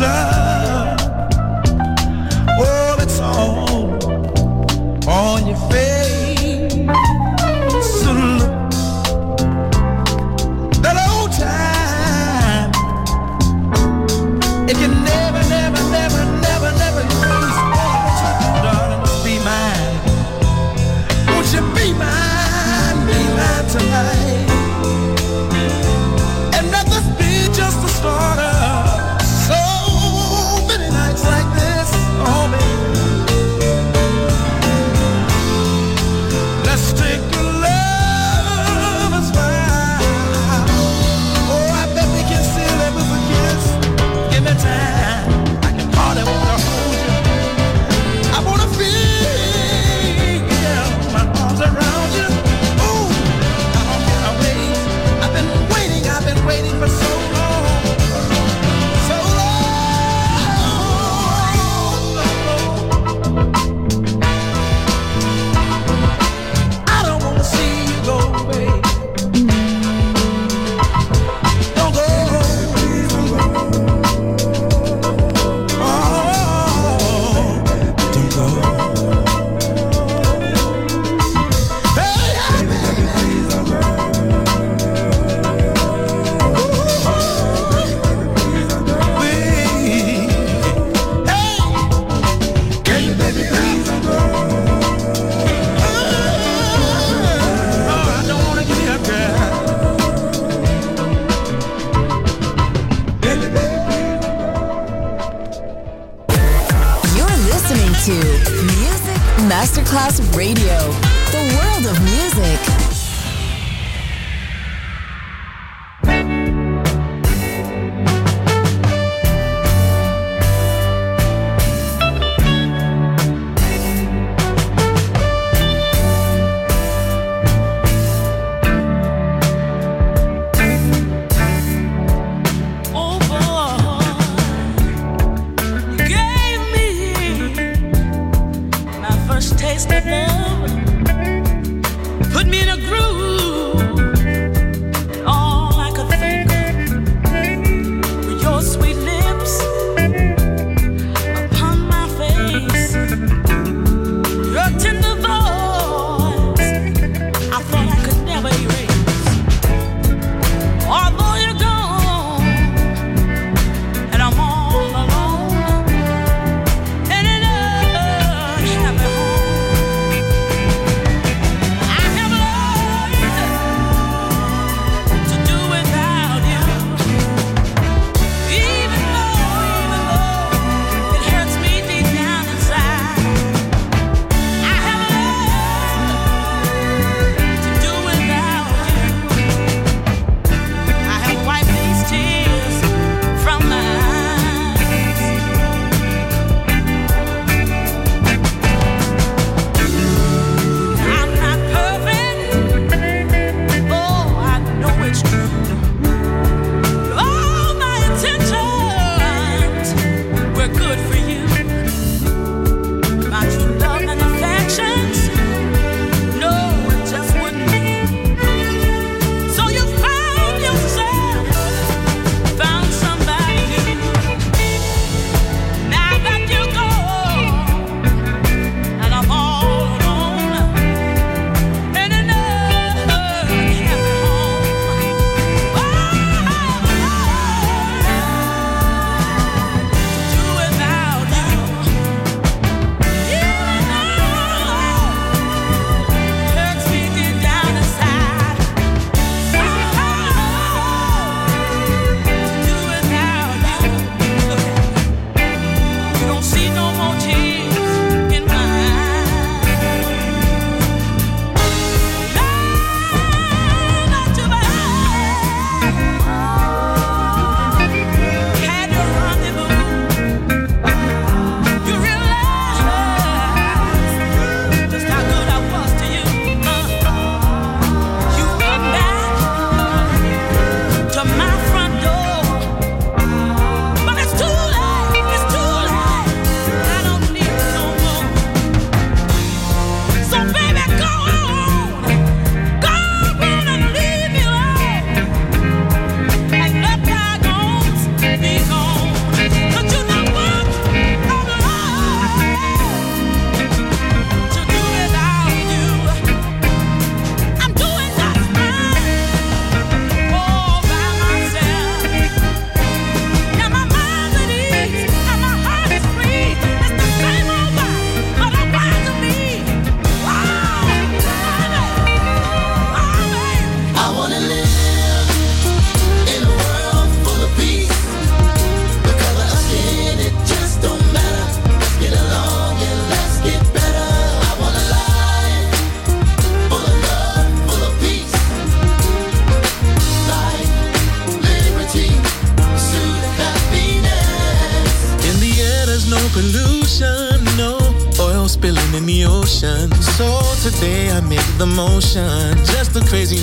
love. Radio.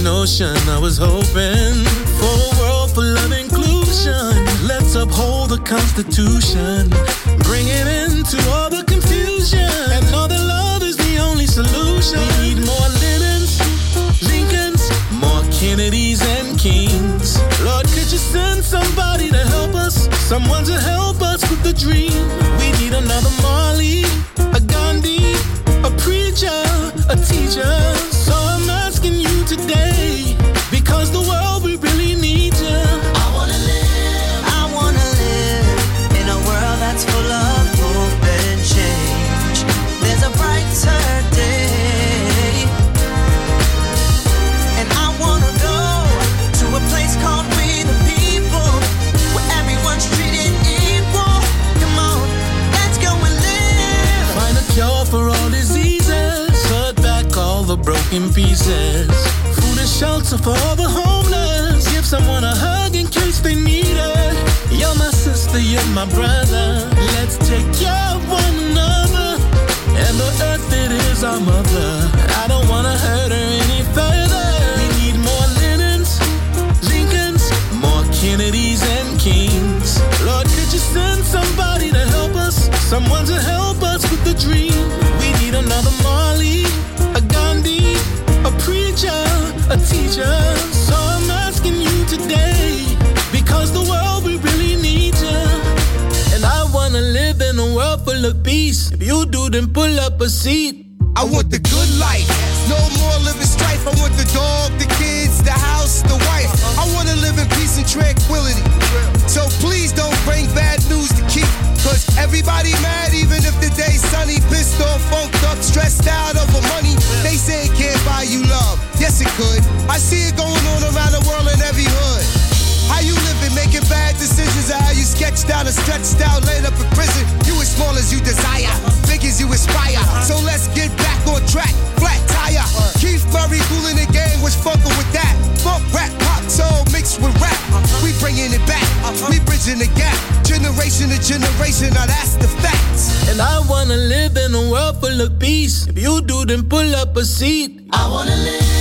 notion I was hoping Someone to help us with the dream. We need another Marley, a Gandhi, a preacher, a teacher. So I'm asking you today, because the world we really need you. And I wanna live in a world full of peace. If you do, then pull up a seat. I want the good life. No more living strife. I want the dog, the kids, the house, the wife. I want to live in peace and tranquility. So please don't bring bad news to keep. Cause everybody mad even if the day's sunny. Pissed off, funked up, stressed out over money. They say it can't buy you love. Yes, it could. I see it going on around the world in every hood. How you making bad decisions, or how you sketched out and stretched out, laid up in prison. You as small as you desire, big as you aspire. So let's get back on track, flat tire. Keith Murray fooling the game was fucking with that. Funk rap, pop soul mixed with rap. We bringing it back, we bridging the gap. Generation to generation, now that's the facts. And I wanna live in a world full of peace. If you do, then pull up a seat. I wanna live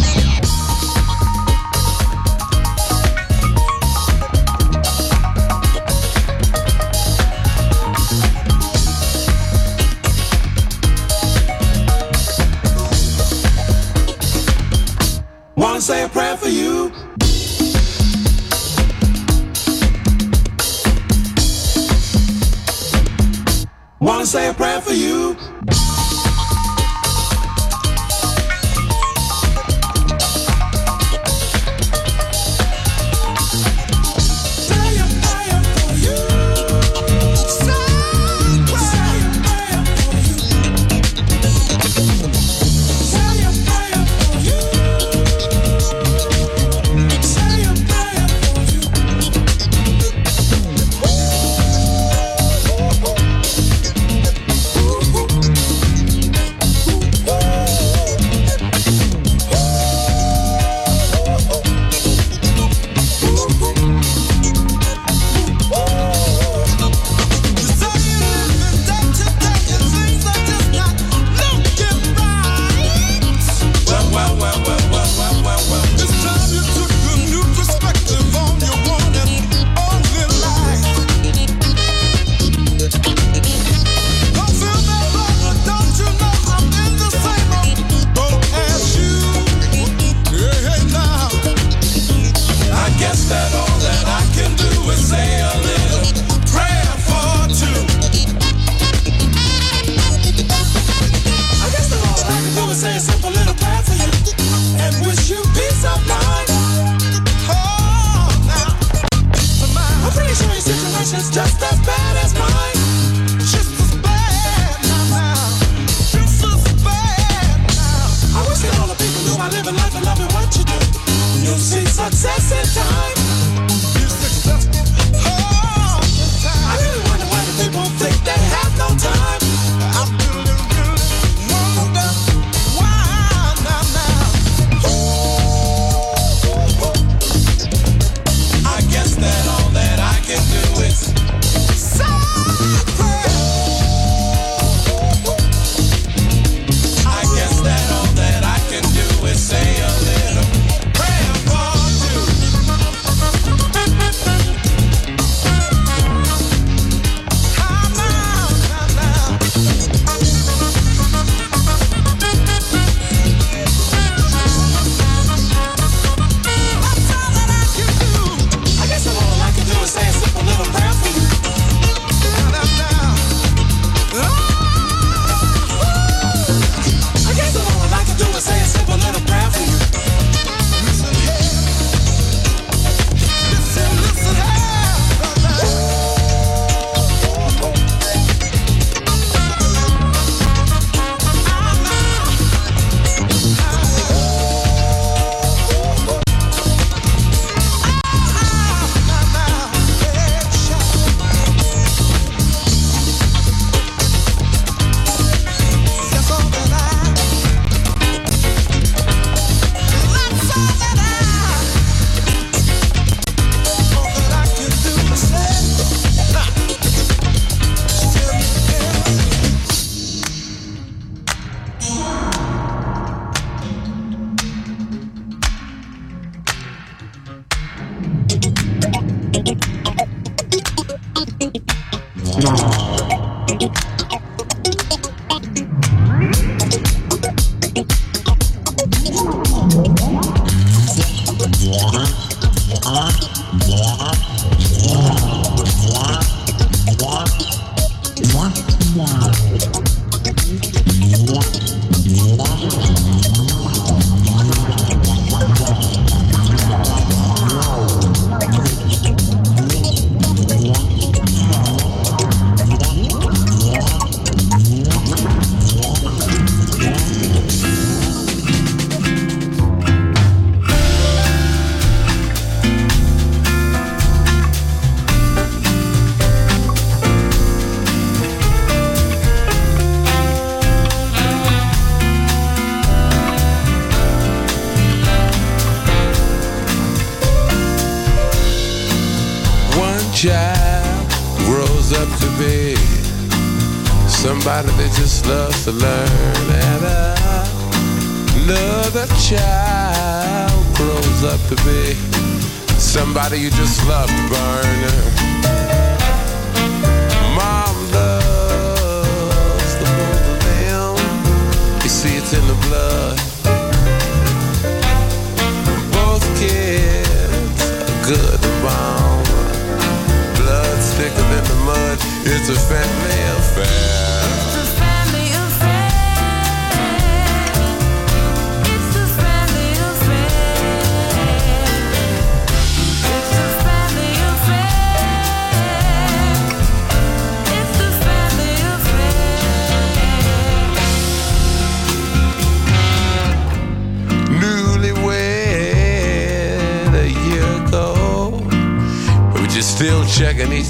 for you. just a